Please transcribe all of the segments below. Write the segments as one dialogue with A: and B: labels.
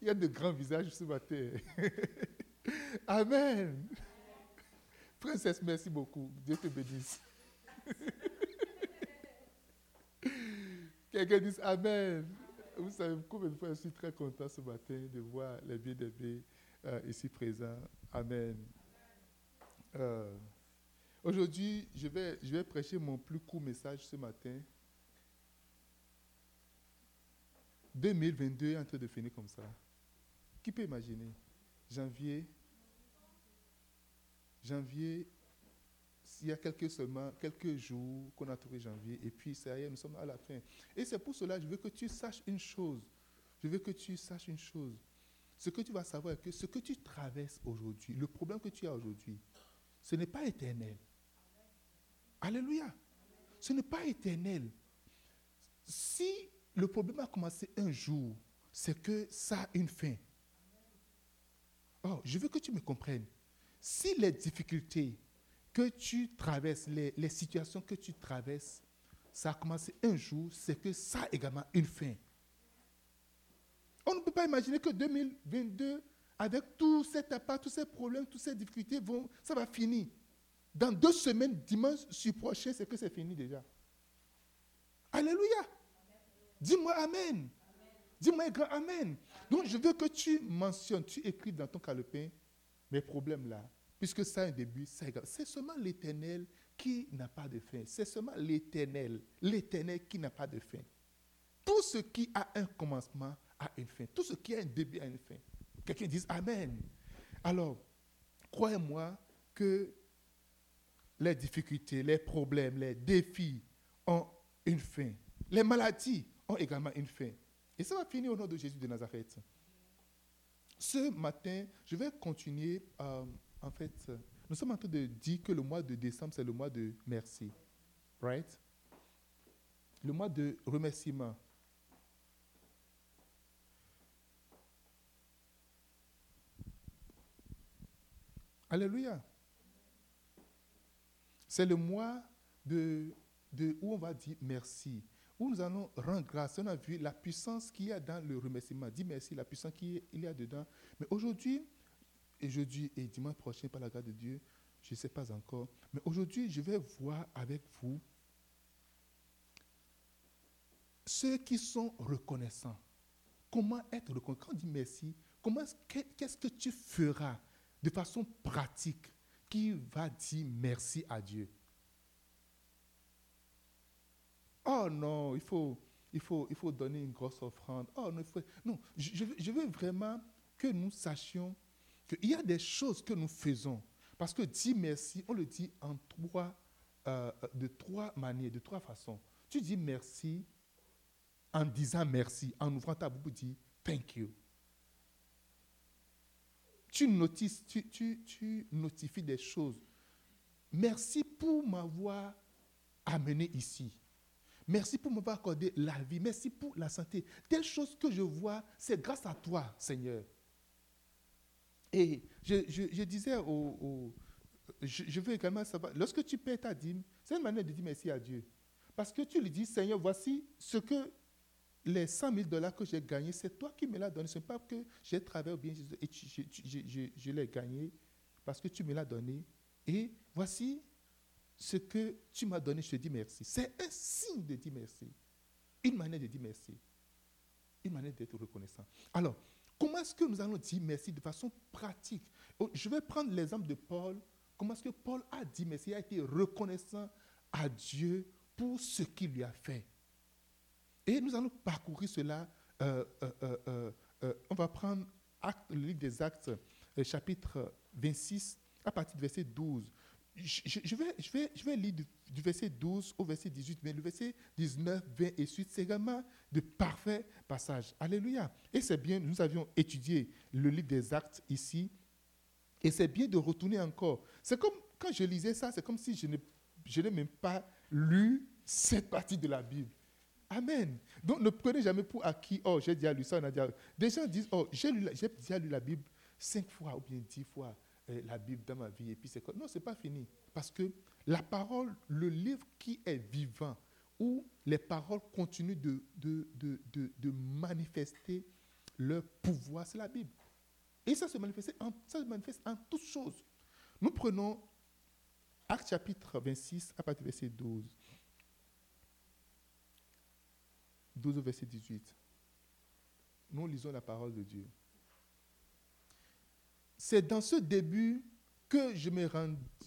A: Il y a de grands visages ce matin. Amen. Princesse, merci beaucoup. Dieu te bénisse. Quelqu'un dit Amen. Vous savez combien de fois je suis très content ce matin de voir les bien-aimés euh, ici présents. Amen. Euh, aujourd'hui, je vais, je vais prêcher mon plus court message ce matin. 2022 est en train de finir comme ça. Qui peut imaginer? Janvier, janvier, il y a quelques seulement, quelques jours qu'on a trouvé janvier, et puis ça y est, nous sommes à la fin. Et c'est pour cela que je veux que tu saches une chose. Je veux que tu saches une chose. Ce que tu vas savoir que ce que tu traverses aujourd'hui, le problème que tu as aujourd'hui, ce n'est pas éternel. Alléluia. Ce n'est pas éternel. Si le problème a commencé un jour, c'est que ça a une fin. Oh, je veux que tu me comprennes. Si les difficultés que tu traverses, les, situations que tu traverses, ça a commencé un jour, c'est que ça a également une fin. On ne peut pas imaginer que 2022, avec tout cet appart, tous ces problèmes, toutes ces difficultés, vont, ça va finir. Dans deux semaines, dimanche prochain, c'est que c'est fini déjà. Alléluia. Dis-moi Amen. Dis-moi grand Amen. Donc je veux que tu mentionnes, tu écris dans ton calepin mes problèmes là. Puisque ça a un début, c'est seulement l'éternel qui n'a pas de fin. C'est seulement l'éternel, l'éternel qui n'a pas de fin. Tout ce qui a un commencement a une fin. Tout ce qui a un début a une fin. Quelqu'un dit Amen. Alors, croyez-moi que les difficultés, les problèmes, les défis ont une fin. Les maladies ont également une fin. Et ça va finir au nom de Jésus de Nazareth. Ce matin, je vais continuer. Euh, en fait, nous sommes en train de dire que le mois de décembre, c'est le mois de merci. Right? Le mois de remerciement. Alléluia. C'est le mois de, de, où on va dire merci où nous allons rendre grâce. On a vu la puissance qu'il y a dans le remerciement. Dis merci, la puissance qu'il y a dedans. Mais aujourd'hui, et jeudi et dimanche prochain, par la grâce de Dieu, je ne sais pas encore. Mais aujourd'hui, je vais voir avec vous ceux qui sont reconnaissants. Comment être reconnaissant? Quand on dit merci, qu'est-ce que tu feras de façon pratique qui va dire merci à Dieu? Oh non, il faut, il faut, il faut donner une grosse offrande. Oh non, non je, veux vraiment que nous sachions qu'il y a des choses que nous faisons. Parce que dire merci, on le dit en trois, euh, de trois manières, de trois façons. Tu dis merci en disant merci, en ouvrant ta bouche, tu dis thank you. Tu, notices, tu notifies des choses. Merci pour m'avoir amené ici. Merci pour m'avoir accordé la vie. Merci pour la santé. Telle chose que je vois, c'est grâce à toi, Seigneur. Et je, disais au, je, veux également savoir, lorsque tu paies ta dîme, c'est une manière de dire merci à Dieu. Parce que tu lui dis, Seigneur, voici ce que les 100 000 dollars que j'ai gagnés, c'est toi qui me l'as donné. Ce n'est pas que j'ai travaillé bien et je l'ai gagné parce que tu me l'as donné. Et voici ce que tu m'as donné, je te dis merci. C'est un signe de dire merci. Une manière de dire merci. Une manière d'être reconnaissant. Alors, comment est-ce que nous allons dire merci de façon pratique? Oh, Je vais prendre l'exemple de Paul. Comment est-ce que Paul a dit merci, a été reconnaissant à Dieu pour ce qu'il lui a fait? Et nous allons parcourir cela. Euh, euh, euh, on va prendre le livre des Actes, chapitre 26, à partir du verset 12 je, vais, je, vais, je vais lire du, verset 12 au verset 18, mais le verset 19, 20 et suite, c'est également de parfaits passages. Alléluia. Et c'est bien, nous avions étudié le livre des actes ici, et c'est bien de retourner encore. C'est comme, quand je lisais ça, c'est comme si je n'ai même pas lu cette partie de la Bible. Amen. Donc ne prenez jamais pour acquis, oh, j'ai déjà lu ça, on a déjà... Des gens disent, oh, j'ai déjà lu la Bible cinq fois ou bien dix fois. Euh, la Bible dans ma vie et puis c'est quoi? Non, c'est pas fini. Parce que la parole, le livre qui est vivant, où les paroles continuent de, de, de, de manifester leur pouvoir. C'est la Bible. Et ça se manifeste en, ça se manifeste en toutes choses. Nous prenons Acte chapitre 26 à partir du verset 12. 12 au verset 18. Nous lisons la parole de Dieu. C'est dans ce début que je me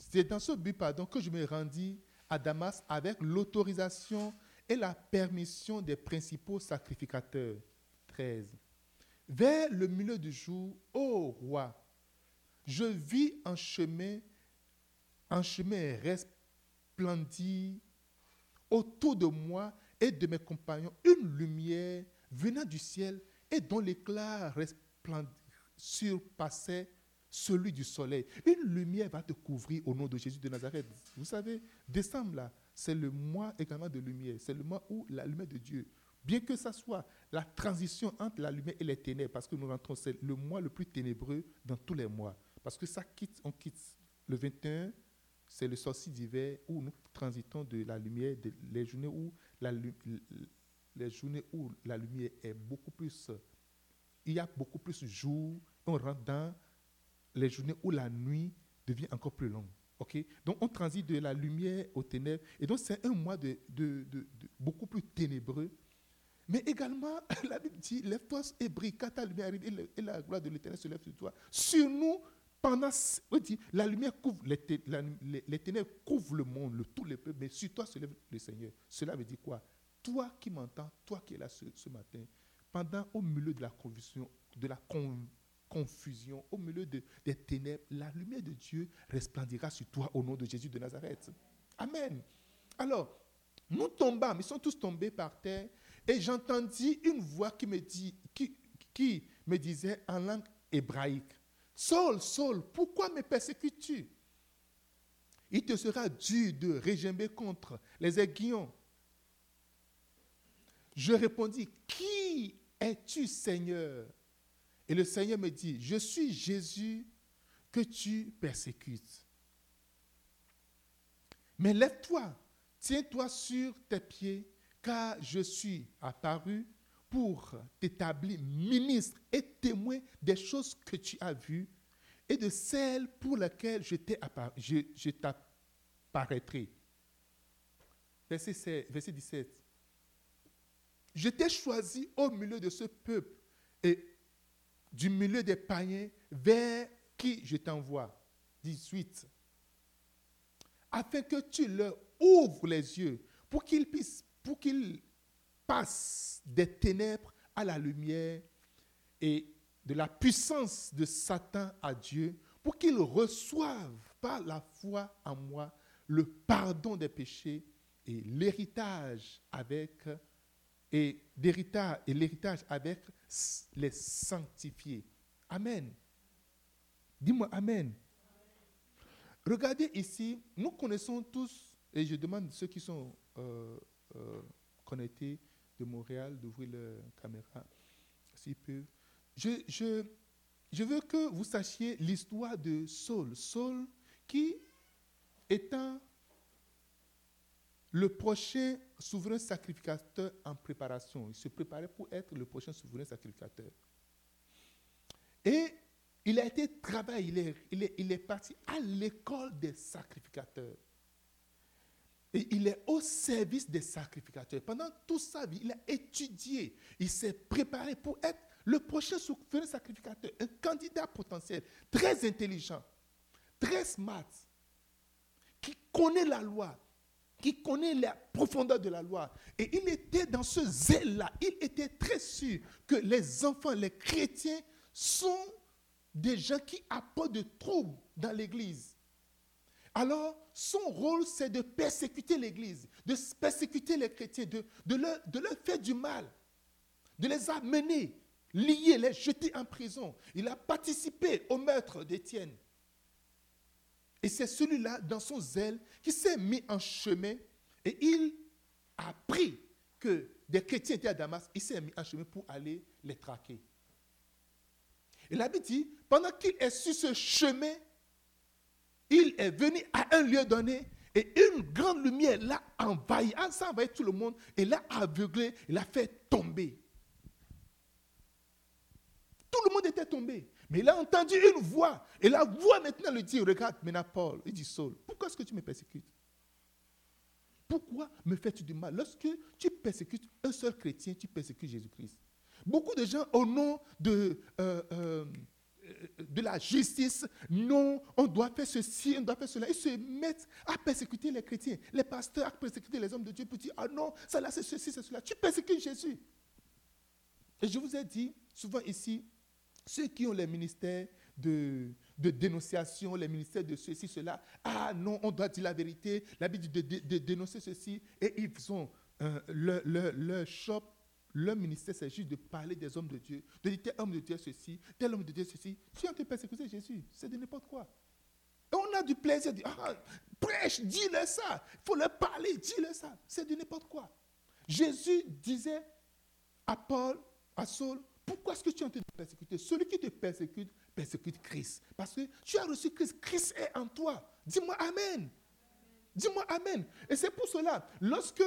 A: c'est dans ce but pardon, que je me rendis à Damas avec l'autorisation et la permission des principaux sacrificateurs. 13. Vers le milieu du jour, ô roi, je vis un chemin, un chemin resplendit autour de moi et de mes compagnons, une lumière venant du ciel et dont l'éclat surpassait celui du soleil. Une lumière va te couvrir au nom de Jésus de Nazareth. Vous savez, décembre là, c'est le mois également de lumière. C'est le mois où la lumière de Dieu, bien que ça soit la transition entre la lumière et les ténèbres, parce que nous rentrons, c'est le mois le plus ténébreux dans tous les mois. Parce que ça quitte, on quitte le 21, c'est le sorcier d'hiver où nous transitons de la lumière, les journées où la, les journées où la lumière est beaucoup plus, il y a beaucoup plus de jours, on rentre dans les journées où la nuit devient encore plus longue. ok? Donc on transite de la lumière aux ténèbres. Et donc c'est un mois de, beaucoup plus ténébreux. Mais également, la Bible dit, lève-toi et brille, car ta lumière arrive et, la gloire de l'éternel se lève sur toi. Sur nous, pendant, on dit, la lumière couvre, les, ténèbres couvrent le monde, le, tous les peuples, mais sur toi se lève le Seigneur. Cela veut dire quoi? Toi qui m'entends, toi qui es là ce, ce, matin, pendant au milieu de la confusion, de la confusion, confusion, au milieu de, des ténèbres, la lumière de Dieu resplendira sur toi au nom de Jésus de Nazareth. Amen. Alors, nous tombâmes, ils sont tous tombés par terre, et j'entendis une voix qui me, dit, qui, me disait en langue hébraïque, Saul, Saul, pourquoi me persécutes-tu? Il te sera dur de régimber contre les aiguillons. Je répondis, Qui es-tu, Seigneur? Et le Seigneur me dit, je suis Jésus que tu persécutes. Mais lève-toi, tiens-toi sur tes pieds, car je suis apparu pour t'établir ministre et témoin des choses que tu as vues et de celles pour lesquelles je, t'apparaîtrai. Verset, verset 17. Je t'ai choisi au milieu de ce peuple et du milieu des païens vers qui je t'envoie. 18. Afin que tu leur ouvres les yeux pour qu'ils puissent, pour qu'ils passent des ténèbres à la lumière et de la puissance de Satan à Dieu, pour qu'ils reçoivent par la foi en moi le pardon des péchés et l'héritage avec et l'héritage avec les sanctifiés. Amen. Dis-moi Amen. Regardez ici, nous connaissons tous, et je demande ceux qui sont euh, euh, connectés de Montréal d'ouvrir leur caméra, s'ils peuvent. Je, je, je veux que vous sachiez l'histoire de Saul. Saul qui, étant le prochain souverain sacrificateur en préparation. Il se préparait pour être le prochain souverain sacrificateur. Et il a été travaillé, il est, il est, parti à l'école des sacrificateurs. Et il est au service des sacrificateurs. Pendant toute sa vie, il a étudié, il s'est préparé pour être le prochain souverain sacrificateur, un candidat potentiel, très intelligent, très smart, qui connaît la loi, qui connaît la profondeur de la loi. Et il était dans ce zèle-là. Il était très sûr que les enfants, les chrétiens, sont des gens qui apportent de troubles dans l'Église. Alors, son rôle, c'est de persécuter l'Église, de persécuter les chrétiens, de, leur, leur faire du mal, de les amener, lier, les jeter en prison. Il a participé au meurtre d'Étienne. Et c'est celui-là, dans son zèle, qui s'est mis en chemin et il a appris que des chrétiens étaient à Damas. Il s'est mis en chemin pour aller les traquer. Et la Bible dit, pendant qu'il est sur ce chemin, il est venu à un lieu donné et une grande lumière l'a envahi. Ah, ça a envahi tout le monde et l'a aveuglé, l'a fait tomber. était tombé. Mais il a entendu une voix. Et la voix maintenant le dit, regarde, maintenant Paul, il dit Saul, pourquoi est-ce que tu me persécutes? Pourquoi me fais-tu du mal? Lorsque tu persécutes un seul chrétien, tu persécutes Jésus-Christ. Beaucoup de gens, au nom de, euh, euh, de la justice, non, on doit faire ceci, on doit faire cela. Ils se mettent à persécuter les chrétiens, les pasteurs à persécuter les hommes de Dieu pour dire, ah non, ça là c'est ceci, c'est cela. Tu persécutes Jésus. Et je vous ai dit, souvent ici, ceux qui ont les ministères de, dénonciation, les ministères de ceci, cela, ah non, on doit dire la vérité, l'habitude de, de, dénoncer ceci, et ils ont euh, leur, leur, shop, leur ministère, c'est juste de parler des hommes de Dieu, de dire tel homme de Dieu ceci, tel homme de Dieu ceci. Tu train de persécuter Jésus, c'est de n'importe quoi. Et on a du plaisir de dire, ah, prêche, dis-le ça, il faut leur parler, dis-le ça. C'est de n'importe quoi. Jésus disait à Paul, à Saul, pourquoi est-ce que tu es en train de persécuter? Celui qui te persécute, persécute Christ. Parce que tu as reçu Christ. Christ est en toi. Dis-moi Amen. Dis-moi Amen. Et c'est pour cela, lorsque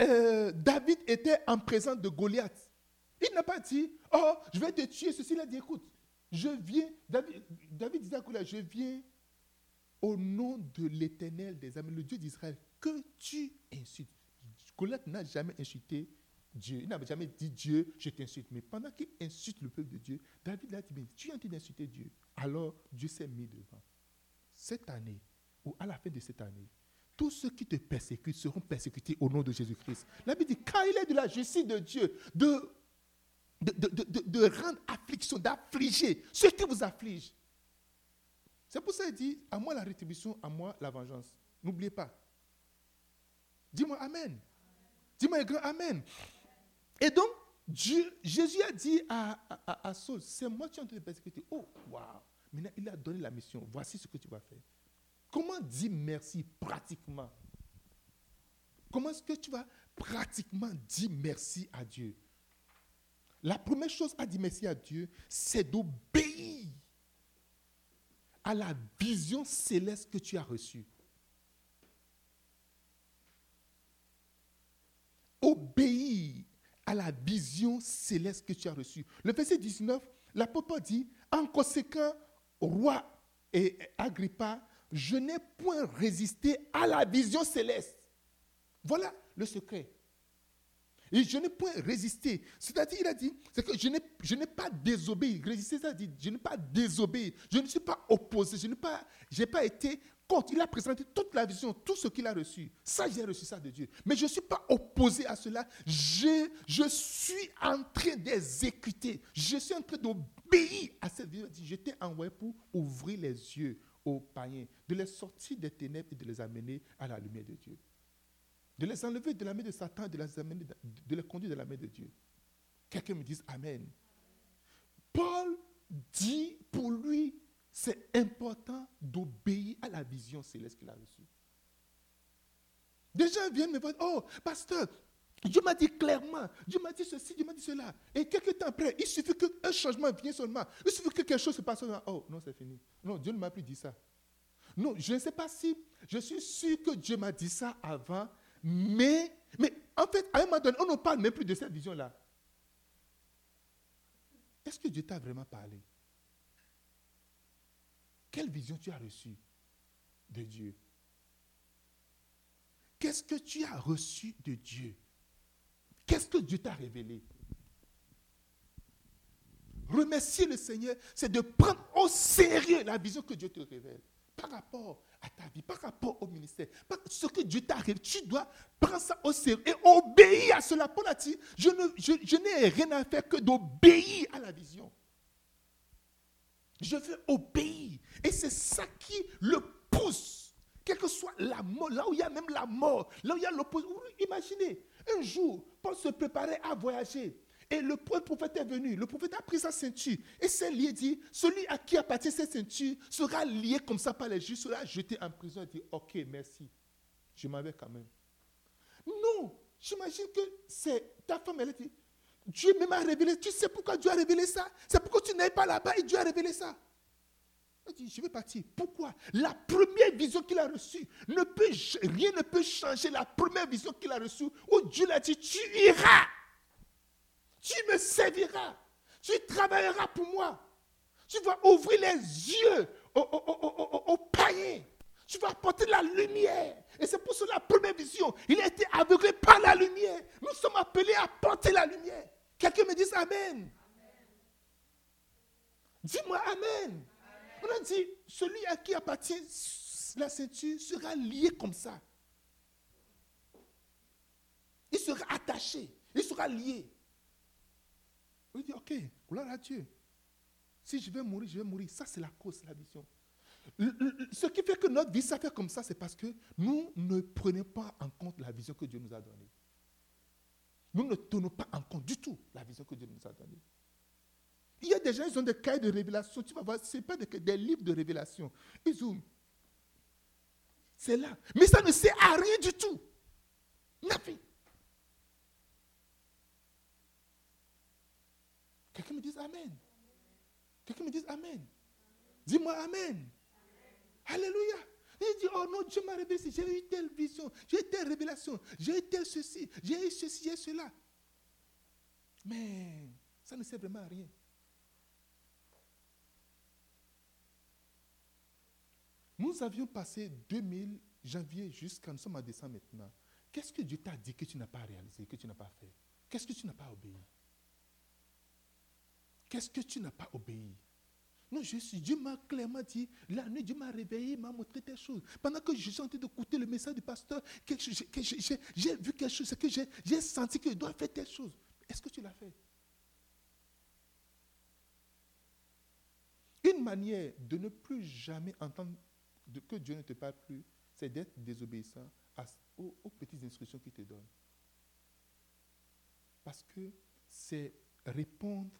A: euh, David était en présence de Goliath, il n'a pas dit, oh, je vais te tuer. Ceci, il a dit, écoute, je viens, David, disait à Goliath, je viens au nom de l'éternel des âmes, le Dieu d'Israël, que tu insultes. Goliath n'a jamais insulté Dieu. Il n'avait jamais dit Dieu, je t'insulte. Mais pendant qu'il insulte le peuple de Dieu, David a dit, mais tu es en train d'insulter Dieu. Alors Dieu s'est mis devant. Cette année, ou à la fin de cette année, tous ceux qui te persécutent seront persécutés au nom de Jésus-Christ. La Bible dit, car il est de la justice de Dieu, de, de, de rendre affliction, d'affliger ceux qui vous affligent. C'est pour ça qu'il dit, à moi la rétribution, à moi la vengeance. N'oubliez pas. Dis-moi Amen. Dis-moi un grand Amen. Et donc, Jésus a dit à, à, Saul, c'est moi qui suis en train de persécuter. Oh, waouh. Maintenant, il a donné la mission. Voici ce que tu vas faire. Comment dire merci pratiquement? Comment est-ce que tu vas pratiquement dire merci à Dieu? La première chose à dire merci à Dieu, c'est d'obéir à la vision céleste que tu as reçue. Obéir à la vision céleste que tu as reçue. Le verset 19, l'apôtre dit, en conséquent, roi et Agrippa, je n'ai point résisté à la vision céleste. Voilà le secret. Et je n'ai point résisté. C'est-à-dire, il a dit, c'est que je n'ai pas désobéi. Résister, c'est-à-dire, je n'ai pas désobéi. Je ne suis pas opposé. Je n'ai pas, pas été il a présenté toute la vision, tout ce qu'il a reçu, ça, j'ai reçu ça de Dieu. Mais je ne suis pas opposé à cela. Je, je suis en train d'exécuter. Je suis en train d'obéir à cette vision. J'étais envoyé pour ouvrir les yeux aux païens, de les sortir des ténèbres et de les amener à la lumière de Dieu. De les enlever de la main de Satan, de les, amener, de les conduire de la main de Dieu. Quelqu'un me dise Amen. Paul dit pour lui, c'est important d'obéir la vision céleste qu'il a reçue. Des gens viennent me voir, oh, pasteur, Dieu m'a dit clairement, Dieu m'a dit ceci, Dieu m'a dit cela. Et quelques temps après, il suffit qu'un changement vienne seulement. Il suffit que quelque chose se passe seulement. Oh, non, c'est fini. Non, Dieu ne m'a plus dit ça. Non, je ne sais pas si, je suis sûr que Dieu m'a dit ça avant, mais, mais en fait, à un moment donné, on ne parle même plus de cette vision-là. Est-ce que Dieu t'a vraiment parlé? Quelle vision tu as reçue? De Dieu Qu'est-ce que tu as reçu de Dieu? Qu'est-ce que Dieu t'a révélé? Remercier le Seigneur, c'est de prendre au sérieux la vision que Dieu te révèle par rapport à ta vie, par rapport au ministère, par ce que Dieu t'a révélé. Tu dois prendre ça au sérieux et obéir à cela. Paul a dit, je, je n'ai rien à faire que d'obéir à la vision. Je veux obéir. Et c'est ça qui le pousse. Quelle que soit la mort, là où il y a même la mort, là où il y a l'opposition. Imaginez, un jour, Paul se préparait à voyager. Et le prophète est venu. Le prophète a pris sa ceinture. Et s'est lié, dit Celui à qui appartient cette ceinture sera lié comme ça par les juifs, sera jeté en prison. Il dit Ok, merci. Je m'en vais quand même. Non, j'imagine que c'est ta femme, elle dit Dieu même a révélé. Tu sais pourquoi Dieu a révélé ça? C'est pourquoi tu n'es pas là-bas et Dieu a révélé ça. Il dit, je vais partir. Pourquoi? La première vision qu'il a reçue, rien ne peut changer la première vision qu'il a reçue, où Dieu l'a dit, tu iras. Tu me serviras. Tu travailleras pour moi. Tu vas ouvrir les yeux aux, païens. Tu vas apporter la lumière. Et c'est pour cela la première vision. Il a été aveuglé par la lumière. Nous sommes appelés à porter la lumière. Quelqu'un me dit Amen. Dis-moi Amen. On a dit, celui à qui appartient la ceinture sera lié comme ça. Il sera attaché. Il sera lié. On dit, ok, gloire à Dieu. Si je vais mourir, je vais mourir. Ça, c'est la cause, la vision. Ce qui fait que notre vie ça fait comme ça, c'est parce que nous ne prenons pas en compte la vision que Dieu nous a donnée. Nous ne tenons pas en compte du tout la vision que Dieu nous a donnée. Il y a des gens, ils ont des cahiers de révélation. Tu vas voir, ce n'est pas des, livres de révélation. Ils ont. C'est là. Mais ça ne sert à rien du tout. Nothing. Quelqu'un me dise Amen. Quelqu'un me dise Amen. Dis-moi Amen. Alléluia. Il dit, oh non, Dieu m'a révélé, j'ai eu telle vision, j'ai eu telle révélation, j'ai eu tel ceci, j'ai eu ceci et cela. Mais ça ne sert vraiment à rien. Nous avions passé 2000 janvier jusqu'à nous sommes en décembre maintenant. Qu'est-ce que Dieu t'a dit que tu n'as pas réalisé, que tu n'as pas fait? Qu'est-ce que tu n'as pas obéi? Qu'est-ce que tu n'as pas obéi? Non, je suis, Dieu m'a clairement dit, la nuit, Dieu m'a réveillé, il m'a montré des choses. Pendant que je suis en train d'écouter le message du pasteur, j'ai vu quelque chose, que j'ai senti que je dois faire telle chose. Est-ce que tu l'as fait? Une manière de ne plus jamais entendre que Dieu ne te parle plus, c'est d'être désobéissant aux, petites instructions qu'il te donne. Parce que c'est répondre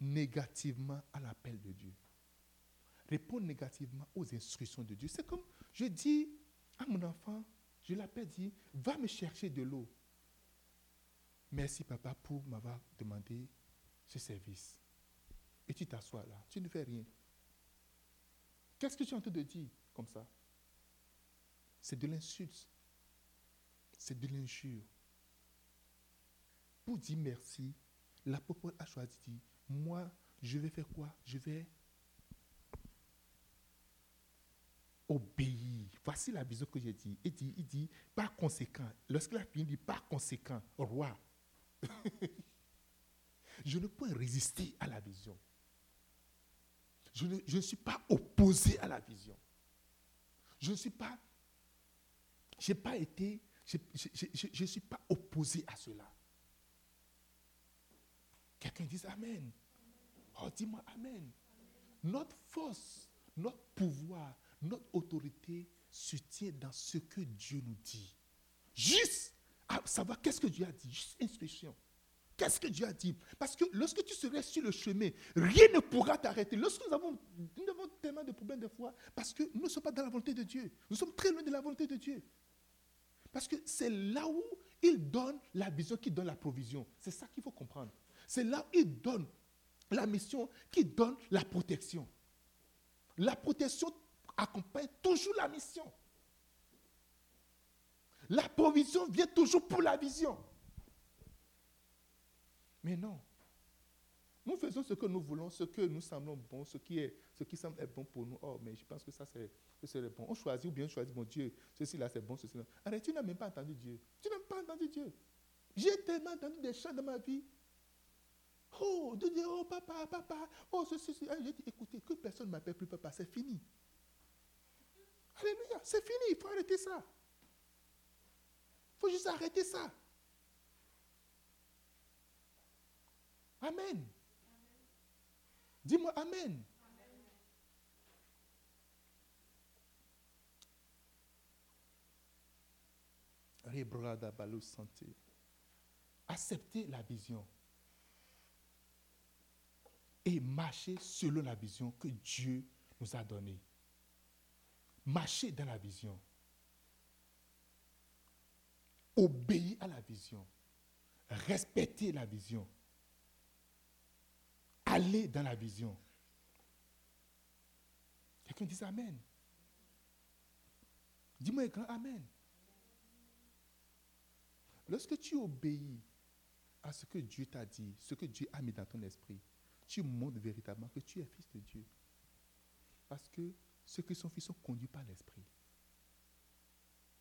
A: négativement à l'appel de Dieu. Répondre négativement aux instructions de Dieu. C'est comme je dis à mon enfant, je l'appelle, dit, va me chercher de l'eau. Merci papa pour m'avoir demandé ce service. Et tu t'assois là, tu ne fais rien. Qu'est-ce que tu es en train de dire comme ça? C'est de l'insulte. C'est de l'injure. Pour dire merci, l'apôtre a choisi moi, je vais faire quoi? Je vais obéir. Voici la vision que j'ai dit. Il dit, il dit, par conséquent, lorsqu'il a fini, il dit, par conséquent, roi, je ne peux résister à la vision. Je ne, suis pas opposé à la vision. Je ne suis pas, je n'ai pas été, je ne suis pas opposé à cela. Quelqu'un dit Amen. Oh, dis-moi Amen. Notre force, notre pouvoir, notre autorité se tient dans ce que Dieu nous dit. Juste à savoir qu'est-ce que Dieu a dit, juste instruction. Qu'est-ce que Dieu a dit? Parce que lorsque tu serais sur le chemin, rien ne pourra t'arrêter. Lorsque nous avons, nous avons tellement de problèmes de foi, parce que nous ne sommes pas dans la volonté de Dieu. Nous sommes très loin de la volonté de Dieu. Parce que c'est là où il donne la vision, qui donne la provision. C'est ça qu'il faut comprendre. C'est là où il donne la mission, qui donne la protection. La protection accompagne toujours la mission. La provision vient toujours pour la vision. Mais non. Nous faisons ce que nous voulons, ce que nous semblons bon, ce qui, est, ce qui semble être bon pour nous. Oh, mais je pense que ça, c'est, bon. On choisit ou bien on choisit, mon Dieu, ceci là, c'est bon, ceci là. Arrête, tu n'as même pas entendu Dieu. Tu n'as même pas entendu Dieu. J'ai tellement entendu des chants dans ma vie. Oh, de dire, oh, papa, papa, oh, ceci, ceci. J'ai dit, écoutez, que personne ne m'appelle plus papa, c'est fini. Alléluia, c'est fini, il faut arrêter ça. Il faut juste arrêter ça. Amen. Dis-moi Amen. santé. Accepter la vision et marcher selon la vision que Dieu nous a donnée. Marcher dans la vision. Obéir à la vision. Respecter la vision. Aller dans la vision. Quelqu'un dit Amen. Dis-moi grand Amen. Lorsque tu obéis à ce que Dieu t'a dit, ce que Dieu a mis dans ton esprit, tu montres véritablement que tu es fils de Dieu. Parce que ceux qui sont fils sont conduits par l'esprit,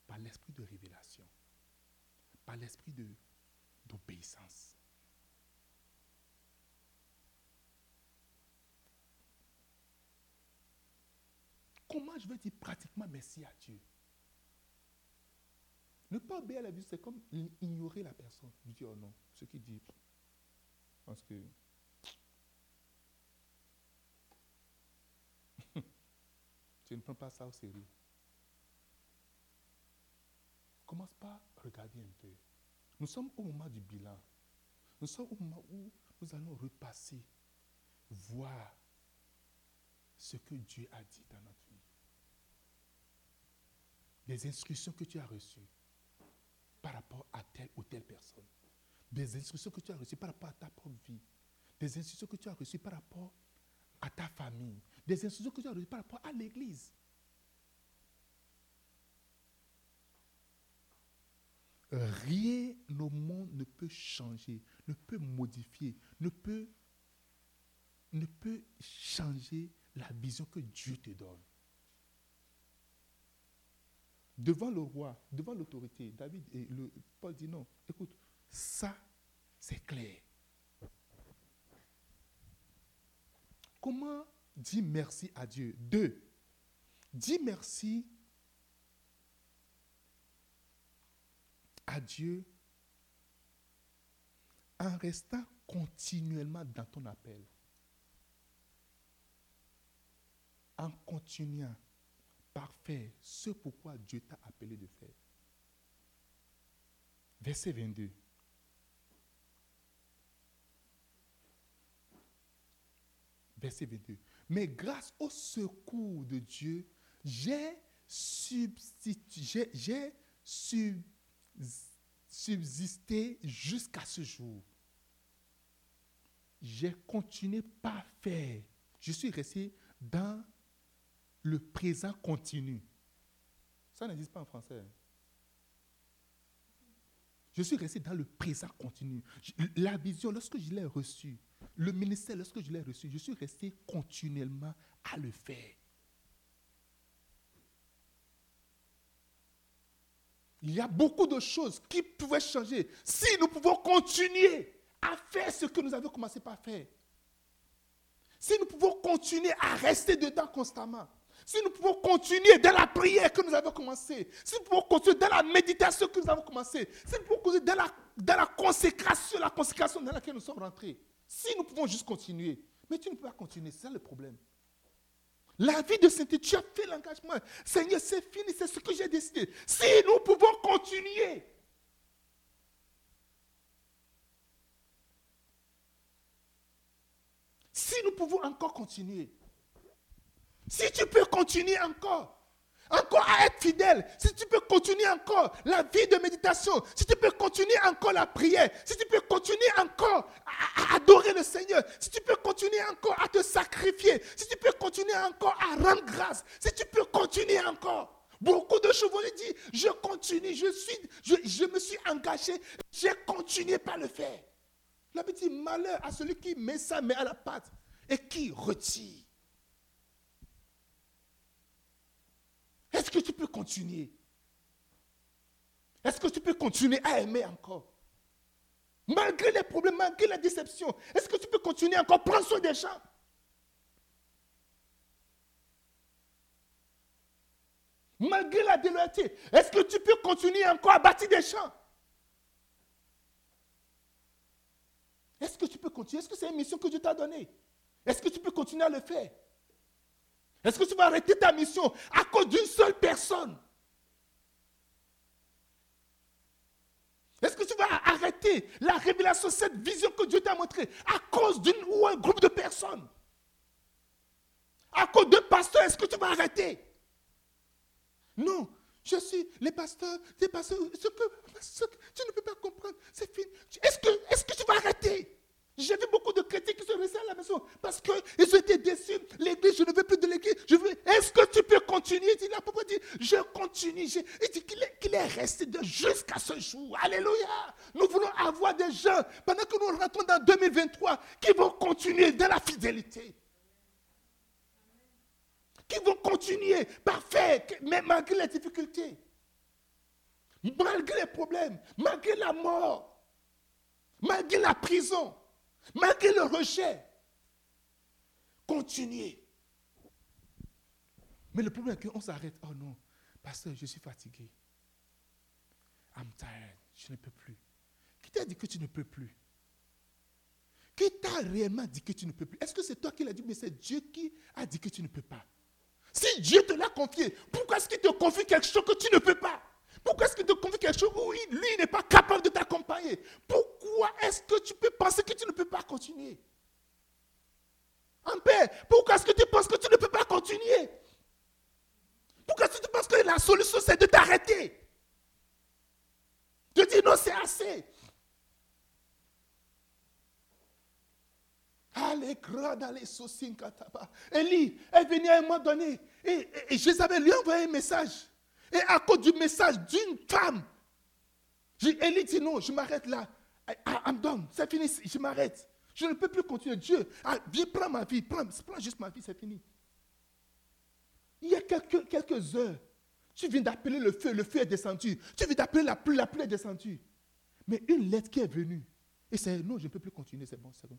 A: par l'esprit de révélation, par l'esprit d'obéissance. Comment je vais dire pratiquement merci à Dieu? Ne pas obéir à la vie, c'est comme ignorer la personne. Je dis, oh non, ce qu'il dit, parce que tu ne prends pas ça au sérieux. Commence par regarder un peu. Nous sommes au moment du bilan. Nous sommes au moment où nous allons repasser, voir ce que Dieu a dit dans notre. Des instructions que tu as reçues par rapport à telle ou telle personne. Des instructions que tu as reçues par rapport à ta propre vie. Des instructions que tu as reçues par rapport à ta famille. Des instructions que tu as reçues par rapport à l'église. Rien au monde ne peut changer, ne peut modifier, ne peut, ne peut changer la vision que Dieu te donne. Devant le roi, devant l'autorité, David et Paul dit non, écoute, ça c'est clair. Comment dire merci à Dieu? Deux, dis merci à Dieu en restant continuellement dans ton appel. En continuant par faire ce pourquoi Dieu t'a appelé de faire. Verset 22. Verset 22. Mais grâce au secours de Dieu, j'ai substitué, j'ai sub, subsisté jusqu'à ce jour. J'ai continué par faire. Je suis resté dans le présent continu. Ça n'existe pas en français. Je suis resté dans le présent continu. La vision, lorsque je l'ai reçue, le ministère, lorsque je l'ai reçu, je suis resté continuellement à le faire. Il y a beaucoup de choses qui pouvaient changer si nous pouvons continuer à faire ce que nous avons commencé par faire. Si nous pouvons continuer à rester dedans constamment. Si nous pouvons continuer dans la prière que nous avons commencé, si nous pouvons continuer dans la méditation que nous avons commencé, si nous pouvons continuer dans la, dans la consécration, la consécration dans laquelle nous sommes rentrés, si nous pouvons juste continuer. Mais tu ne peux pas continuer, c'est ça le problème. La vie de sainteté, tu as fait l'engagement. Seigneur, c'est fini, c'est ce que j'ai décidé. Si nous pouvons continuer. Si nous pouvons encore continuer. Si tu peux continuer encore encore à être fidèle, si tu peux continuer encore la vie de méditation, si tu peux continuer encore la prière, si tu peux continuer encore à, adorer le Seigneur, si tu peux continuer encore à te sacrifier, si tu peux continuer encore à rendre grâce, si tu peux continuer encore. Beaucoup de vont dire, je continue, je, suis, je, me suis engagé, j'ai continué par le faire. La dit, malheur à celui qui met sa main à la pâte et qui retire. Est-ce que tu peux continuer? Est-ce que tu peux continuer à aimer encore? Malgré les problèmes, malgré la déception, est-ce que tu peux continuer encore Prends soin des gens? Malgré la déloyauté, est-ce que tu peux continuer encore à bâtir des champs? Est-ce que tu peux continuer? Est-ce que c'est une mission que Dieu t'a donnée? Est-ce que tu peux continuer à le faire? Est-ce que tu vas arrêter ta mission à cause d'une seule personne? Est-ce que tu vas arrêter la révélation, cette vision que Dieu t'a montrée à cause d'une ou un groupe de personnes? À cause de pasteurs, est-ce que tu vas arrêter? Non. Je suis les pasteurs, les pasteurs, ce que, ce tu ne peux pas comprendre, c'est fini. Est-ce que, est que tu vas arrêter? J'ai vu beaucoup de chrétiens qui sont restés à la maison parce qu'ils ont été déçus. L'église, je ne veux plus de l'église. Est-ce que tu peux continuer? Il dit, pourquoi dit, je continue. Il dit qu'il est, resté jusqu'à ce jour. Alléluia. Nous voulons avoir des gens, pendant que nous rentrons dans 2023, qui vont continuer dans la fidélité. Qui vont continuer par faire, mais malgré les difficultés, malgré les problèmes, malgré la mort, malgré la prison, malgré le rejet. Continuer. Mais le problème est qu'on s'arrête. Oh non, pasteur, je suis fatigué. I'm tired. Je ne peux plus. Qui t'a dit que tu ne peux plus? Qui t'a réellement dit que tu ne peux plus? Est-ce que c'est toi qui l'as dit, mais c'est Dieu qui a dit que tu ne peux pas? Si Dieu te l'a confié, pourquoi est-ce qu'il te confie quelque chose que tu ne peux pas? Pourquoi est-ce qu'il te confie quelque chose où lui n'est pas capable de t'accompagner? Pourquoi est-ce que tu peux penser que tu ne peux pas continuer? En paix, pourquoi est-ce que tu penses que tu ne peux pas continuer? Pourquoi est-ce que tu penses que la solution c'est de t'arrêter? De dire non, c'est assez. Allez, grade, allez, kataba. Élie est venu à un moment donné et, et, et lui a envoyé un message. Et à cause du message d'une femme, Élie dit non, je m'arrête là. I'm c'est fini, je m'arrête. Je ne peux plus continuer. Dieu, ah, viens, prends ma vie, prends, juste ma vie, c'est fini. Il y a quelques, quelques heures, tu viens d'appeler le feu, le feu est descendu. Tu viens d'appeler la pluie, la pluie est descendue. Mais une lettre qui est venue, et c'est non, je ne peux plus continuer, c'est bon, c'est bon.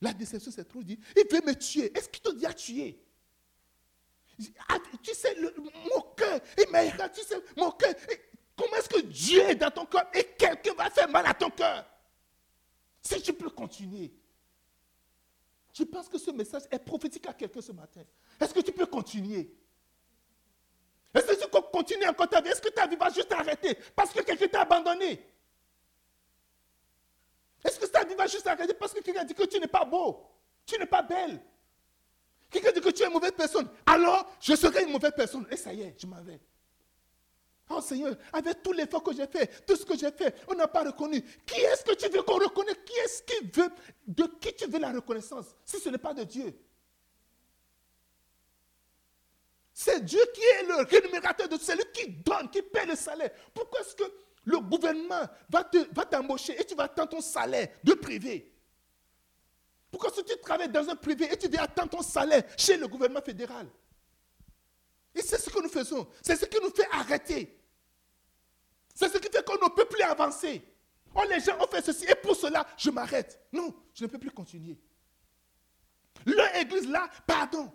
A: La déception, c'est trop dit. Il veut me tuer. Est-ce qu'il te dit à tuer? Tu sais, mon cœur, tu sais, mon cœur, comment est-ce que Dieu est dans ton cœur et quelqu'un va faire mal à ton cœur? Si tu peux continuer. Je pense que ce message est prophétique à quelqu'un ce matin. Est-ce que tu peux continuer? Est-ce que tu peux continuer encore ta vie? Est-ce que ta vie va juste arrêter parce que quelqu'un t'a abandonné? Est-ce que ta vie va juste arrêter parce que quelqu'un dit que tu n'es pas beau, tu n'es pas belle? Quelqu'un dit que tu es une mauvaise personne. Alors, je serai une mauvaise personne. Et ça y est, je m'en vais. Oh Seigneur, avec les l'effort que j'ai fait, tout ce que j'ai fait, on n'a pas reconnu. Qui est-ce que tu veux qu'on reconnaisse? Qui est-ce qui veut, de qui tu veux la reconnaissance? Si ce n'est pas de Dieu. C'est Dieu qui est le rémunérateur de celui qui donne, qui paie le salaire. Pourquoi est-ce que le gouvernement va t'embaucher et tu vas attendre ton salaire de privé? Pourquoi si tu travailles dans un privé et tu viens attendre ton salaire chez le gouvernement fédéral Et c'est ce que nous faisons. C'est ce qui nous fait arrêter. C'est ce qui fait qu'on ne peut plus avancer. Oh, les gens ont fait ceci et pour cela, je m'arrête. Non, je ne peux plus continuer. Leur église là, pardon.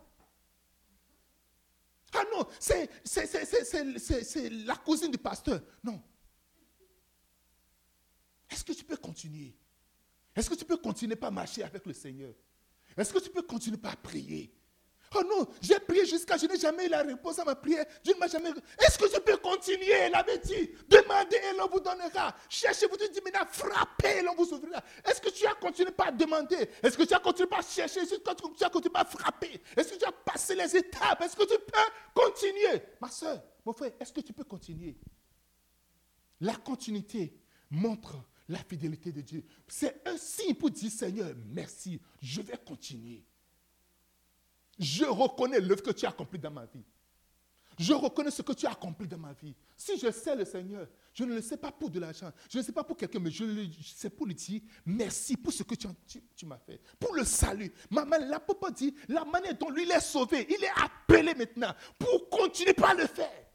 A: Ah non, c'est la cousine du pasteur. Non. Est-ce que tu peux continuer? Est-ce que tu peux continuer par marcher avec le Seigneur? Est-ce que tu peux continuer par prier? Oh non, j'ai prié jusqu'à je n'ai jamais eu la réponse à ma prière. Dieu ne m'a jamais. Est-ce que tu peux continuer? Elle avait dit demandez et l'on vous donnera. Cherchez, vous maintenant frappez et l'on vous ouvrira. Est-ce que tu as continué par demander? Est-ce que tu as continué par chercher Est-ce que tu as continué par frapper? Est-ce que tu as passé les étapes? Est-ce que tu peux continuer? Ma soeur, mon frère, est-ce que tu peux continuer? La continuité montre la fidélité de Dieu. C'est un signe pour dire Seigneur, merci, je vais continuer. Je reconnais l'œuvre que tu as accomplie dans ma vie. Je reconnais ce que tu as accompli dans ma vie. Si je sais le Seigneur, je ne le sais pas pour de l'argent, je ne sais pas pour quelqu'un, mais je le sais pour lui dire merci pour ce que tu, m'as fait, pour le salut. Maman, la papa dit la manière dont lui il est sauvé, il est appelé maintenant pour continuer par le faire.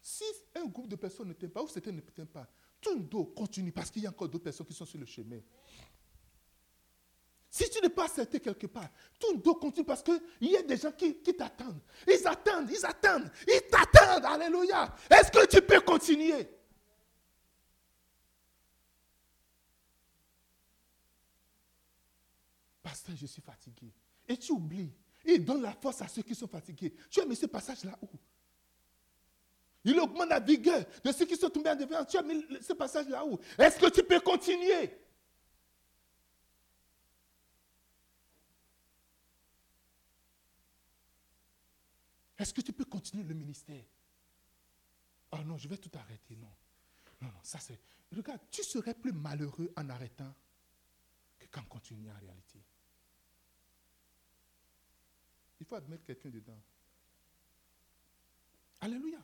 A: Si un groupe de personnes ne t'aime pas ou certains ne t'aiment pas, ton dos continue parce qu'il y a encore d'autres personnes qui sont sur le chemin. Si tu n'es pas accepté quelque part, ton dos continue parce qu'il y a des gens qui, qui t'attendent. Ils attendent, ils attendent, ils t'attendent. Alléluia. Est-ce que tu peux continuer? Pasteur, je suis fatigué. Et tu oublies. Il donne la force à ceux qui sont fatigués. Tu as mis ce passage là où? Il augmente la vigueur de ceux qui sont tombés en défaillance. Tu as mis ce passage là-haut. Est-ce que tu peux continuer? Est-ce que tu peux continuer le ministère? Ah non, je vais tout arrêter. Non. Non, non, ça c'est. Regarde, tu serais plus malheureux en arrêtant que qu'en continuant en réalité. Il faut admettre quelqu'un dedans. Alléluia.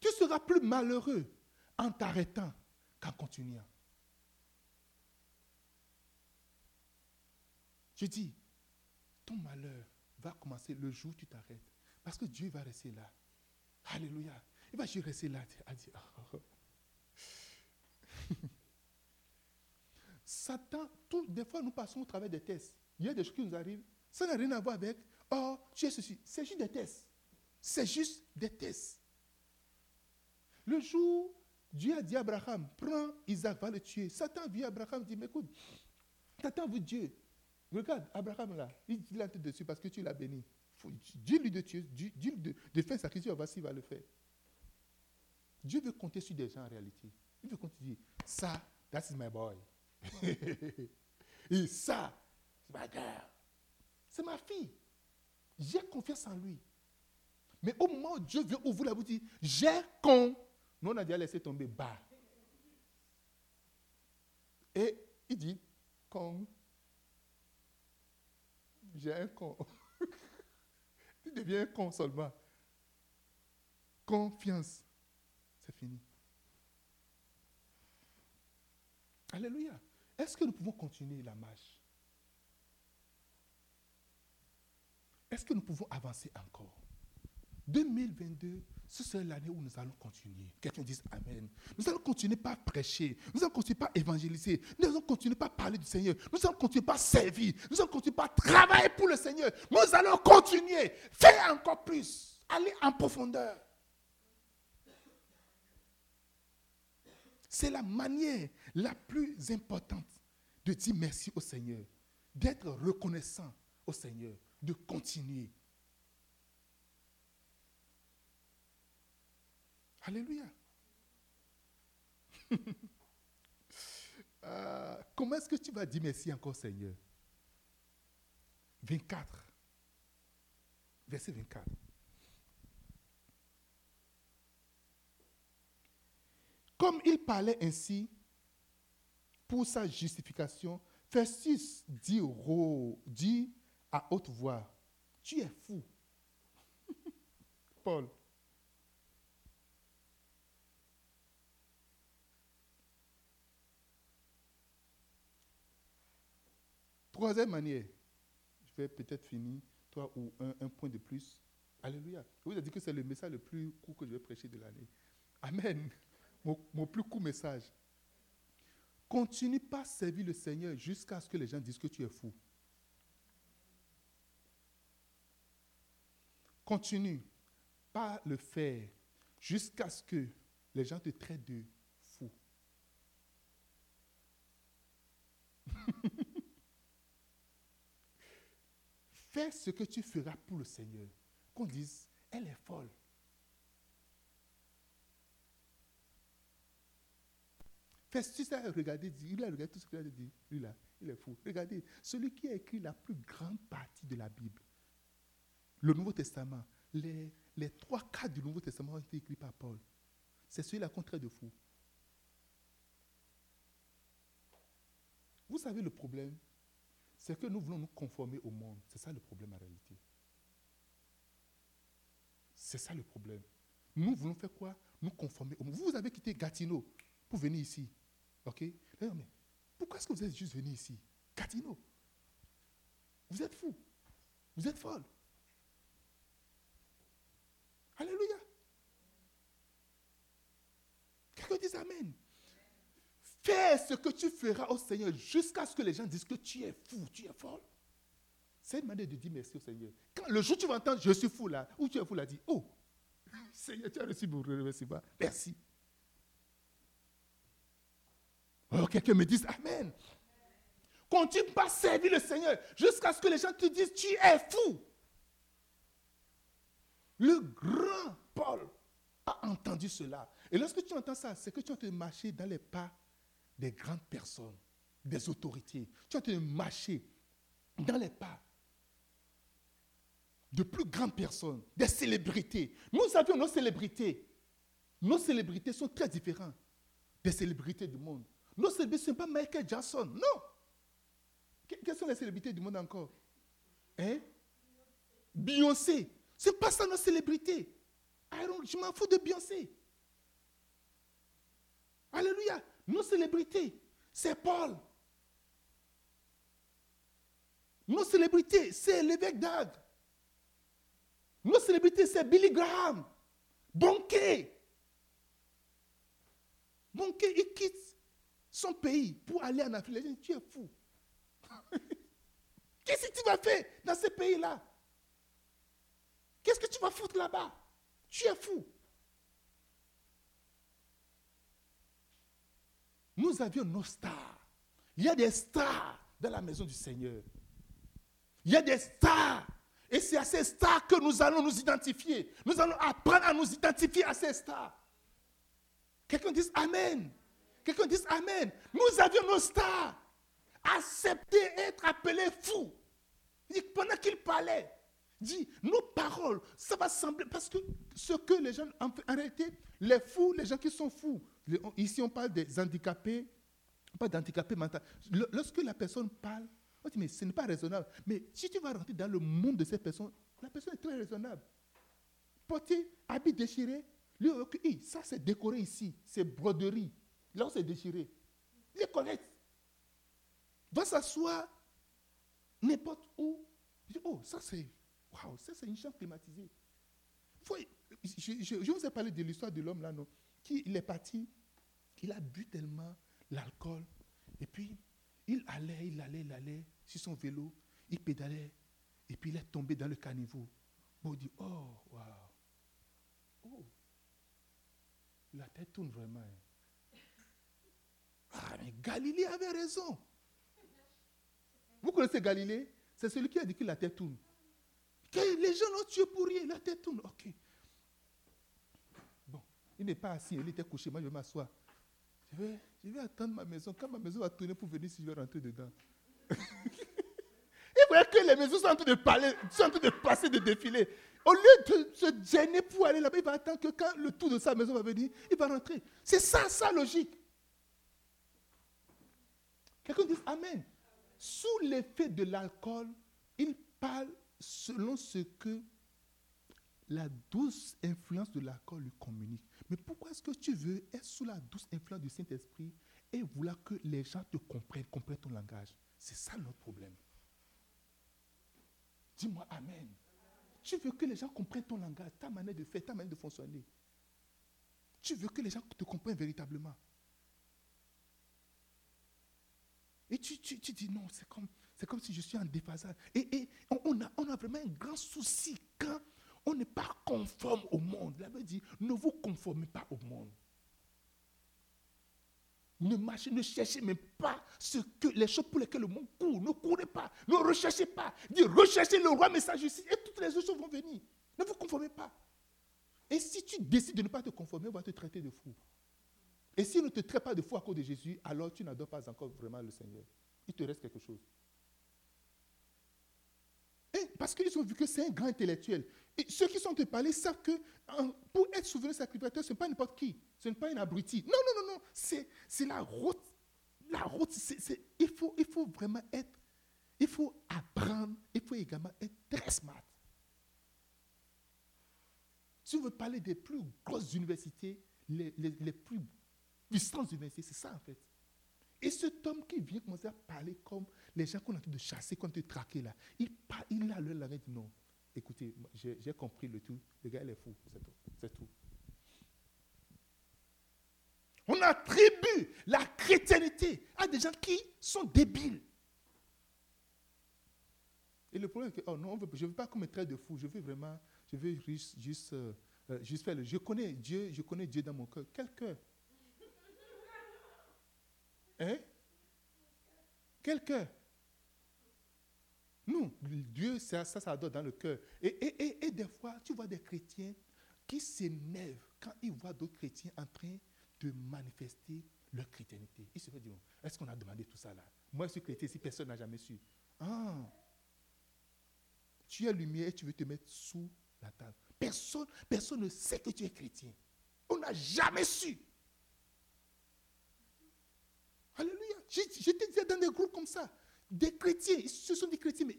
A: Tu seras plus malheureux en t'arrêtant qu'en continuant. Je dis, ton malheur va commencer le jour où tu t'arrêtes. Parce que Dieu va rester là. Alléluia. Il va juste rester là à dire. Satan, tout, des fois nous passons au travers des tests. Il y a des choses qui nous arrivent. Ça n'a rien à voir avec, oh, tu es ceci. C'est juste des tests. C'est juste des tests. Le jour, Dieu a dit à Abraham, prends Isaac, va le tuer. Satan vu Abraham, dit, mais écoute, Satan veut Dieu? Regarde, Abraham là, il la tête dessus parce que tu l'as béni. Dis-lui de tuer, dis-lui de, faire sacrifice, voici, il va le faire. Dieu veut compter sur des gens en réalité. Il veut compter dire, ça, that is my boy. Et ça, c'est ma girl. C'est ma fille. J'ai confiance en lui. Mais au moment où Dieu veut ouvrir la bouche, j'ai con. Nous, on a déjà laissé tomber bas. Et il dit, con. J'ai un con. tu deviens un con seulement. Confiance. C'est fini. Alléluia. Est-ce que nous pouvons continuer la marche? Est-ce que nous pouvons avancer encore? 2022, ce sera l'année où nous allons continuer. Quelqu'un dise Amen. Nous allons continuer par prêcher. Nous allons continuer par évangéliser. Nous allons continuer par parler du Seigneur. Nous allons continuer par servir. Nous allons continuer par travailler pour le Seigneur. Nous allons continuer. Faire encore plus. Aller en profondeur. C'est la manière la plus importante de dire merci au Seigneur, d'être reconnaissant au Seigneur, de continuer. Alléluia. Euh, comment est-ce que tu vas dire merci encore, Seigneur? 24. Verset 24. Comme il parlait ainsi, pour sa justification, Festus dit, dit à haute voix, tu es fou. Paul. Troisième manière, je vais peut-être finir, toi ou un, point de plus. Alléluia. Je vous ai dit que c'est le message le plus court que je vais prêcher de l'année. Amen. Mon, plus court message. Continue pas à servir le Seigneur jusqu'à ce que les gens disent que tu es fou. Continue pas le faire jusqu'à ce que les gens te traitent de fou. Fais ce que tu feras pour le Seigneur. Qu'on dise, elle est folle. Festus a regardé, il a regardé tout ce qu'il a dit. Lui là, il est fou. Regardez, celui qui a écrit la plus grande partie de la Bible, le Nouveau Testament, les, les trois quarts du Nouveau Testament ont été écrits par Paul. C'est celui-là qu'on traite de fou. Vous savez le problème? C'est que nous voulons nous conformer au monde. C'est ça le problème en réalité. C'est ça le problème. Nous voulons faire quoi? Nous conformer au monde. Vous avez quitté Gatineau pour venir ici. OK? Mais pourquoi est-ce que vous êtes juste venu ici? Gatineau. Vous êtes fou. Vous êtes folle. Alléluia. Quelqu'un dit Amen. Fais ce que tu feras au Seigneur jusqu'à ce que les gens disent que tu es fou, tu es folle. C'est une manière de dire merci au Seigneur. Quand le jour où tu vas entendre je suis fou là, ou tu es fou là, dis Oh, Seigneur, tu as reçu mon remerciement. Merci. Alors quelqu'un me dise Amen. Continue pas à servir le Seigneur jusqu'à ce que les gens te disent Tu es fou. Le grand Paul a entendu cela. Et lorsque tu entends ça, c'est que tu as te marcher dans les pas des grandes personnes, des autorités. Tu as te marcher dans les pas de plus grandes personnes, des célébrités. Nous avions nos célébrités. Nos célébrités sont très différentes des célébrités du monde. Nos célébrités, ce n'est pas Michael Jackson, non. Quelles sont les célébrités du monde encore? Hein? Beyoncé. Ce n'est pas ça nos célébrités. je m'en fous de Beyoncé. Alléluia. Nos célébrités, c'est Paul. Nos célébrités, c'est l'évêque d'Ag. Nos célébrités, c'est Billy Graham. Bonquet. Bonquet, il quitte son pays pour aller en Afrique. tu es fou. Qu'est-ce que tu vas faire dans ce pays-là? Qu'est-ce que tu vas foutre là-bas? Tu es fou. Nous avions nos stars. Il y a des stars dans la maison du Seigneur. Il y a des stars. Et c'est à ces stars que nous allons nous identifier. Nous allons apprendre à nous identifier à ces stars. Quelqu'un dit Amen. Quelqu'un dit Amen. Nous avions nos stars. Accepter être appelé fou. Pendant qu'il parlait, dit, nos paroles, ça va sembler, parce que ce que les gens, en réalité, les fous, les gens qui sont fous, Ici, on parle des handicapés, pas d'handicapés mentaux. Lorsque la personne parle, on dit, mais ce n'est pas raisonnable. Mais si tu vas rentrer dans le monde de ces personnes, la personne est très raisonnable. Porter, habit déchiré, lui, ça c'est décoré ici, c'est broderie. Là, c'est déchiré. Il est. Va s'asseoir n'importe où. dit, oh, ça c'est, waouh, ça c'est une chambre climatisée. je, vous ai parlé de l'histoire de l'homme là, non? Il est parti, il a bu tellement l'alcool, et puis il allait, il allait, il allait sur son vélo, il pédalait, et puis il est tombé dans le caniveau. Bon, dit, oh, waouh, oh, la tête tourne vraiment. Hein. Ah, mais Galilée avait raison. Vous connaissez Galilée? C'est celui qui a dit que la tête tourne. Que les gens l'ont tué pour rien, la tête tourne. Ok. Il n'est pas assis, il était couché. Moi, je vais m'asseoir. Je vais, je vais attendre ma maison. Quand ma maison va tourner pour venir, si je vais rentrer dedans. il voyait que les maisons sont en train de parler, sont en train de passer, de défiler. Au lieu de se gêner pour aller là-bas, il va attendre que quand le tour de sa maison va venir, il va rentrer. C'est ça, sa logique. Quelqu'un dit Amen. Sous l'effet de l'alcool, il parle selon ce que la douce influence de l'alcool lui communique. Mais pourquoi est-ce que tu veux être sous la douce influence du Saint-Esprit et vouloir que les gens te comprennent, comprennent ton langage? C'est ça notre problème. Dis-moi Amen. Tu veux que les gens comprennent ton langage, ta manière de faire, ta manière de fonctionner? Tu veux que les gens te comprennent véritablement? Et tu, tu, dis non, c'est comme, comme si je suis en déphasage. Et, on, a, on a vraiment un grand souci quand on n'est pas conforme au monde. La Bible dit, ne vous conformez pas au monde. Ne marchez, ne cherchez même pas ce que, les choses pour lesquelles le monde court. Ne courez pas. Ne recherchez pas. Dis, recherchez le roi, mais sa justice. Et toutes les autres choses vont venir. Ne vous conformez pas. Et si tu décides de ne pas te conformer, on va te traiter de fou. Et s'il ne te traite pas de fou à cause de Jésus, alors tu n'adores pas encore vraiment le Seigneur. Il te reste quelque chose. Parce qu'ils ont vu que c'est un grand intellectuel. Et ceux qui sont te parler savent que hein, pour être souverain sacrificateur, ce n'est pas n'importe qui. Ce n'est pas un abruti. Non, non, non, non. C'est, la route. La route, il, faut, il faut vraiment être. Il faut apprendre. Il faut également être très smart. Si on veut parler des plus grosses universités, les, les, plus puissantes universités, c'est ça en fait. Et cet homme qui vient commencer à parler comme les gens qu'on a en train de chasser, qu'on a de traquer là, il, il a le langage non écoutez, j'ai compris le tout. Le gars, il est fou, c'est tout. On attribue la chrétienté à des gens qui sont débiles. Et le problème est que, oh non, je ne veux pas qu'on me traite de fou, je veux vraiment, je veux juste, juste, euh, euh, juste faire le. Je connais Dieu, je connais Dieu dans mon cœur. Quel cœur Hein? Quel cœur non, Dieu, ça, ça, ça dans le cœur. Et, et, des fois, tu vois des chrétiens qui s'énervent quand ils voient d'autres chrétiens en train de manifester leur chrétienté. Ils se disent, est-ce qu'on a demandé tout ça là? Moi, je suis chrétien si personne n'a jamais su. Ah, tu es lumière et tu veux te mettre sous la table. Personne, personne ne sait que tu es chrétien. On n'a jamais su. Alléluia. J'étais dans des groupes comme ça. Des chrétiens, ce sont des chrétiens, mais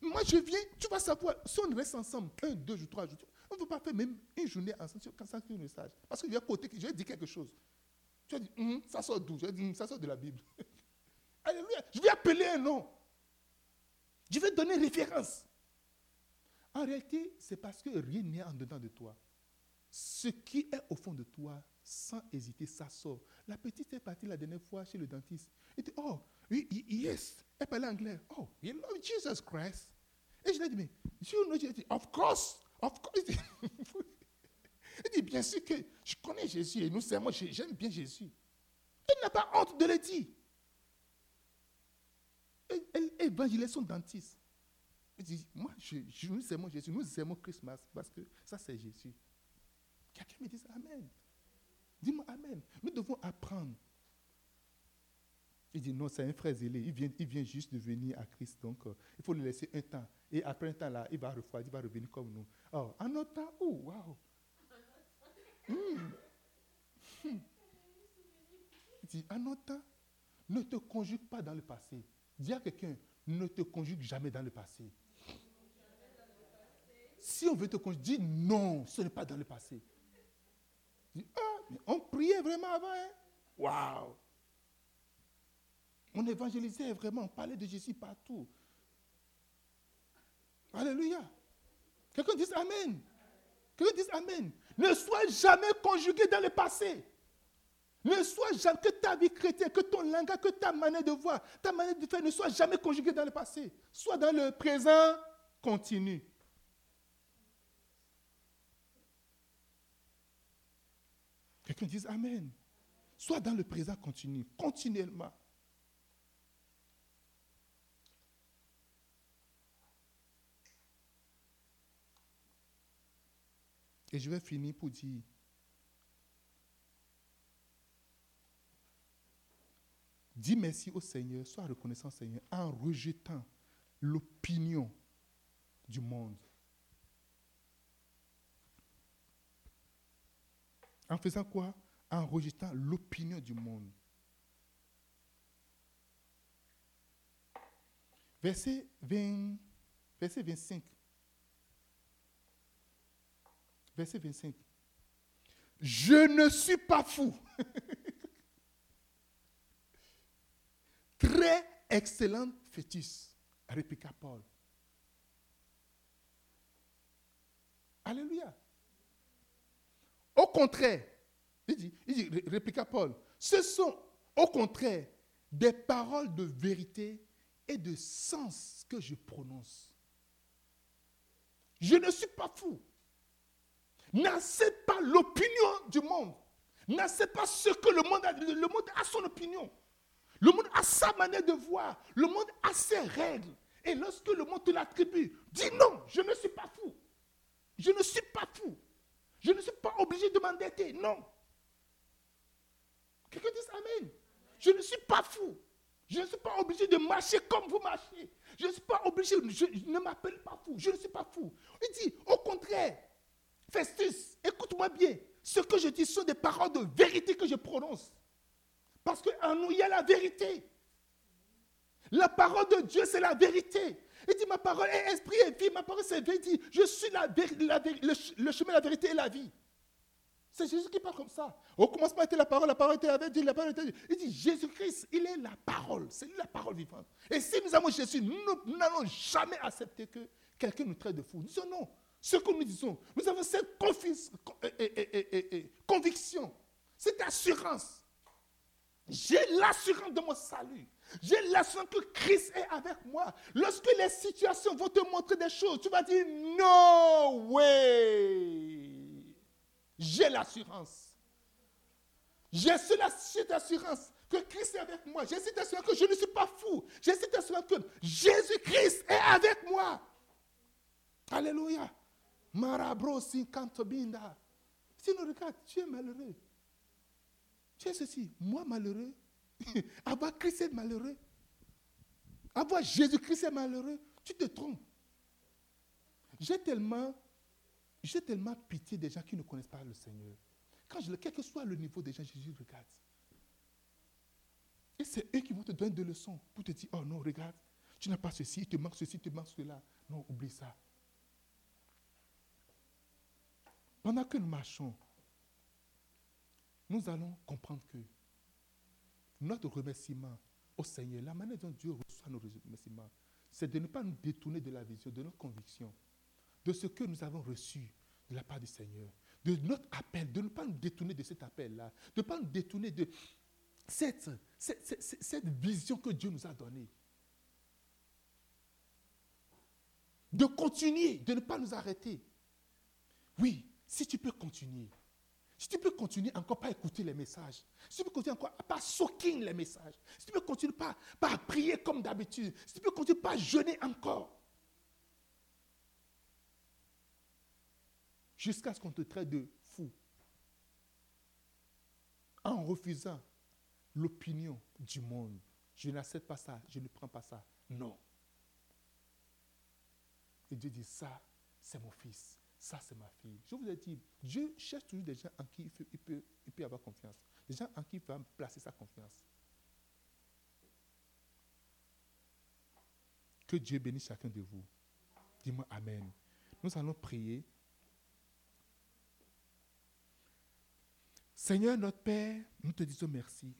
A: moi je viens, tu vas savoir, si on reste ensemble, un, deux jours, trois jours, on ne peut pas faire même une journée ensemble quand ça un message. Parce que je vais côté, je vais dire quelque chose. Tu as dit, hum, ça sort d'où? Je dis, hum, ça sort de la Bible. Alléluia. Je vais appeler un nom. Je vais donner référence. En réalité, c'est parce que rien n'est en dedans de toi. Ce qui est au fond de toi, sans hésiter, ça sort. La petite est partie la dernière fois chez le dentiste. Elle dit, oh, yes. Elle parlait anglais. Oh, you love Jesus Christ. Et je lui ai dit, mais you know Jesus? Of course, of course. Elle dit, bien sûr que je connais Jésus et nous moi, j'aime bien Jésus. Elle n'a pas honte de le dire. Elle, elle évangélise son dentiste. Elle dit, moi, nous aimons Jésus, nous aimons Christmas parce que ça, c'est Jésus. Quelqu'un me dit Amen. Dis-moi Amen. Nous devons apprendre. Il dit non, c'est un frère zélé. Il vient, il vient juste de venir à Christ. Donc, euh, il faut le laisser un temps. Et après un temps, là, il va refroidir, il va revenir comme nous. Oh, en autre temps, oh, waouh. Il dit, en autre temps, ne te conjugue pas dans le passé. Dis à quelqu'un, ne te conjugue jamais dans le passé. Si on veut te conjuguer, dis non, ce n'est pas dans le passé. Ah, on priait vraiment avant. Hein? Waouh! On évangélisait vraiment, on parlait de Jésus partout. Alléluia. Quelqu'un dit Amen. Quelqu'un dit Amen. Ne sois jamais conjugué dans le passé. Ne sois jamais, que ta vie chrétienne, que ton langage, que ta manière de voir, ta manière de faire ne soit jamais conjuguée dans le passé. Sois dans le présent continu. Quelqu'un dise Amen. Sois dans le présent continu, continuellement. Et je vais finir pour dire, dis merci au Seigneur, sois reconnaissant Seigneur en rejetant l'opinion du monde. En faisant quoi? En rejetant l'opinion du monde. Verset, 20, verset 25. Verset 25. Je ne suis pas fou. Très excellent fœtus, répliqua Paul. Alléluia. Au contraire, il dit, il dit, répliqua Paul, ce sont au contraire des paroles de vérité et de sens que je prononce. Je ne suis pas fou. N'accepte pas l'opinion du monde. N'accepte pas ce que le monde a. Le monde a son opinion. Le monde a sa manière de voir. Le monde a ses règles. Et lorsque le monde te l'attribue, dis non, je ne suis pas fou. Je ne suis pas fou. Je ne suis pas obligé de m'endetter. Non. Quelqu'un dit Amen. Je ne suis pas fou. Je ne suis pas obligé de marcher comme vous marchez. Je ne suis pas obligé, je, ne m'appelle pas fou. Je ne suis pas fou. Il dit, au contraire, Festus, écoute-moi bien. Ce que je dis sont des paroles de vérité que je prononce. Parce qu'en nous, il y a la vérité. La parole de Dieu, c'est la vérité. Il dit, ma parole est esprit et vie, ma parole c'est vérité. Je suis le, chemin, la vérité et la vie. C'est Jésus qui parle comme ça. Au commencement était la parole, la parole était avec Dieu, la parole était Dieu. Il dit, Jésus-Christ, il est la parole. C'est lui la parole vivante. Et si nous avons Jésus, nous n'allons jamais accepter que quelqu'un nous traite de fou. Nous disons non. Ce que nous disons, nous avons cette conviction, cette assurance. J'ai l'assurance de mon salut. J'ai l'assurance que Christ est avec moi. Lorsque les situations vont te montrer des choses, tu vas dire No way. J'ai l'assurance. J'ai cette assurance que Christ est avec moi. J'ai cette assurance que je ne suis pas fou. J'ai cette assurance que Jésus-Christ est avec moi. Alléluia. Marabro binda. Si nous regarde, tu es malheureux. Tu es ceci, moi malheureux. Avoir Christ est malheureux. Avoir Jésus-Christ est malheureux. Tu te trompes. J'ai tellement, j'ai tellement pitié des gens qui ne connaissent pas le Seigneur. Quand je, quel que soit le niveau des gens, Jésus regarde. Et c'est eux qui vont te donner des leçons pour te dire, oh non, regarde, tu n'as pas ceci, il te manque ceci, il te manque cela. Non, oublie ça. Pendant que nous marchons, nous allons comprendre que notre remerciement au Seigneur, la manière dont Dieu reçoit nos remerciements, c'est de ne pas nous détourner de la vision, de notre conviction, de ce que nous avons reçu de la part du Seigneur, de notre appel, de ne pas nous détourner de cet appel-là, de ne pas nous détourner de cette, cette, cette vision que Dieu nous a donnée. De continuer, de ne pas nous arrêter. Oui, si tu peux continuer, si tu peux continuer encore pas écouter les messages, si tu peux continuer encore pas soaking les messages, si tu peux continuer pas, pas prier comme d'habitude, si tu peux continuer pas jeûner encore, jusqu'à ce qu'on te traite de fou, en refusant l'opinion du monde. Je n'accepte pas ça, je ne prends pas ça. Non. Et Dieu dit, ça, c'est mon fils. Ça, c'est ma fille. Je vous ai dit, Dieu cherche toujours des gens en qui il peut, peut, avoir confiance. Des gens en qui il va placer sa confiance. Que Dieu bénisse chacun de vous. Dis-moi Amen. Nous allons prier. Seigneur notre Père, nous te disons merci.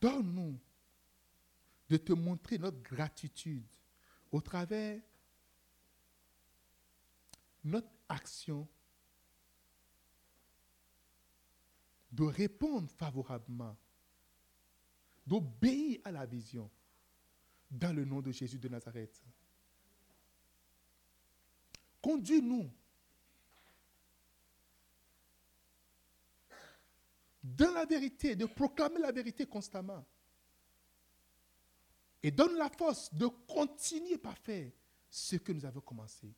A: Donne-nous de te montrer notre gratitude au travers notre action de répondre favorablement, d'obéir à la vision dans le nom de Jésus de Nazareth. Conduis-nous dans la vérité, de proclamer la vérité constamment. Et donne la force de continuer par faire ce que nous avons commencé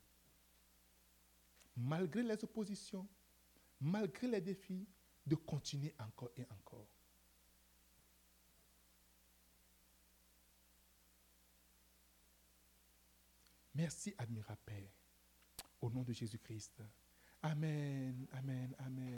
A: malgré les oppositions, malgré les défis, de continuer encore et encore. Merci, admirable Père, au nom de Jésus-Christ. Amen, amen, amen.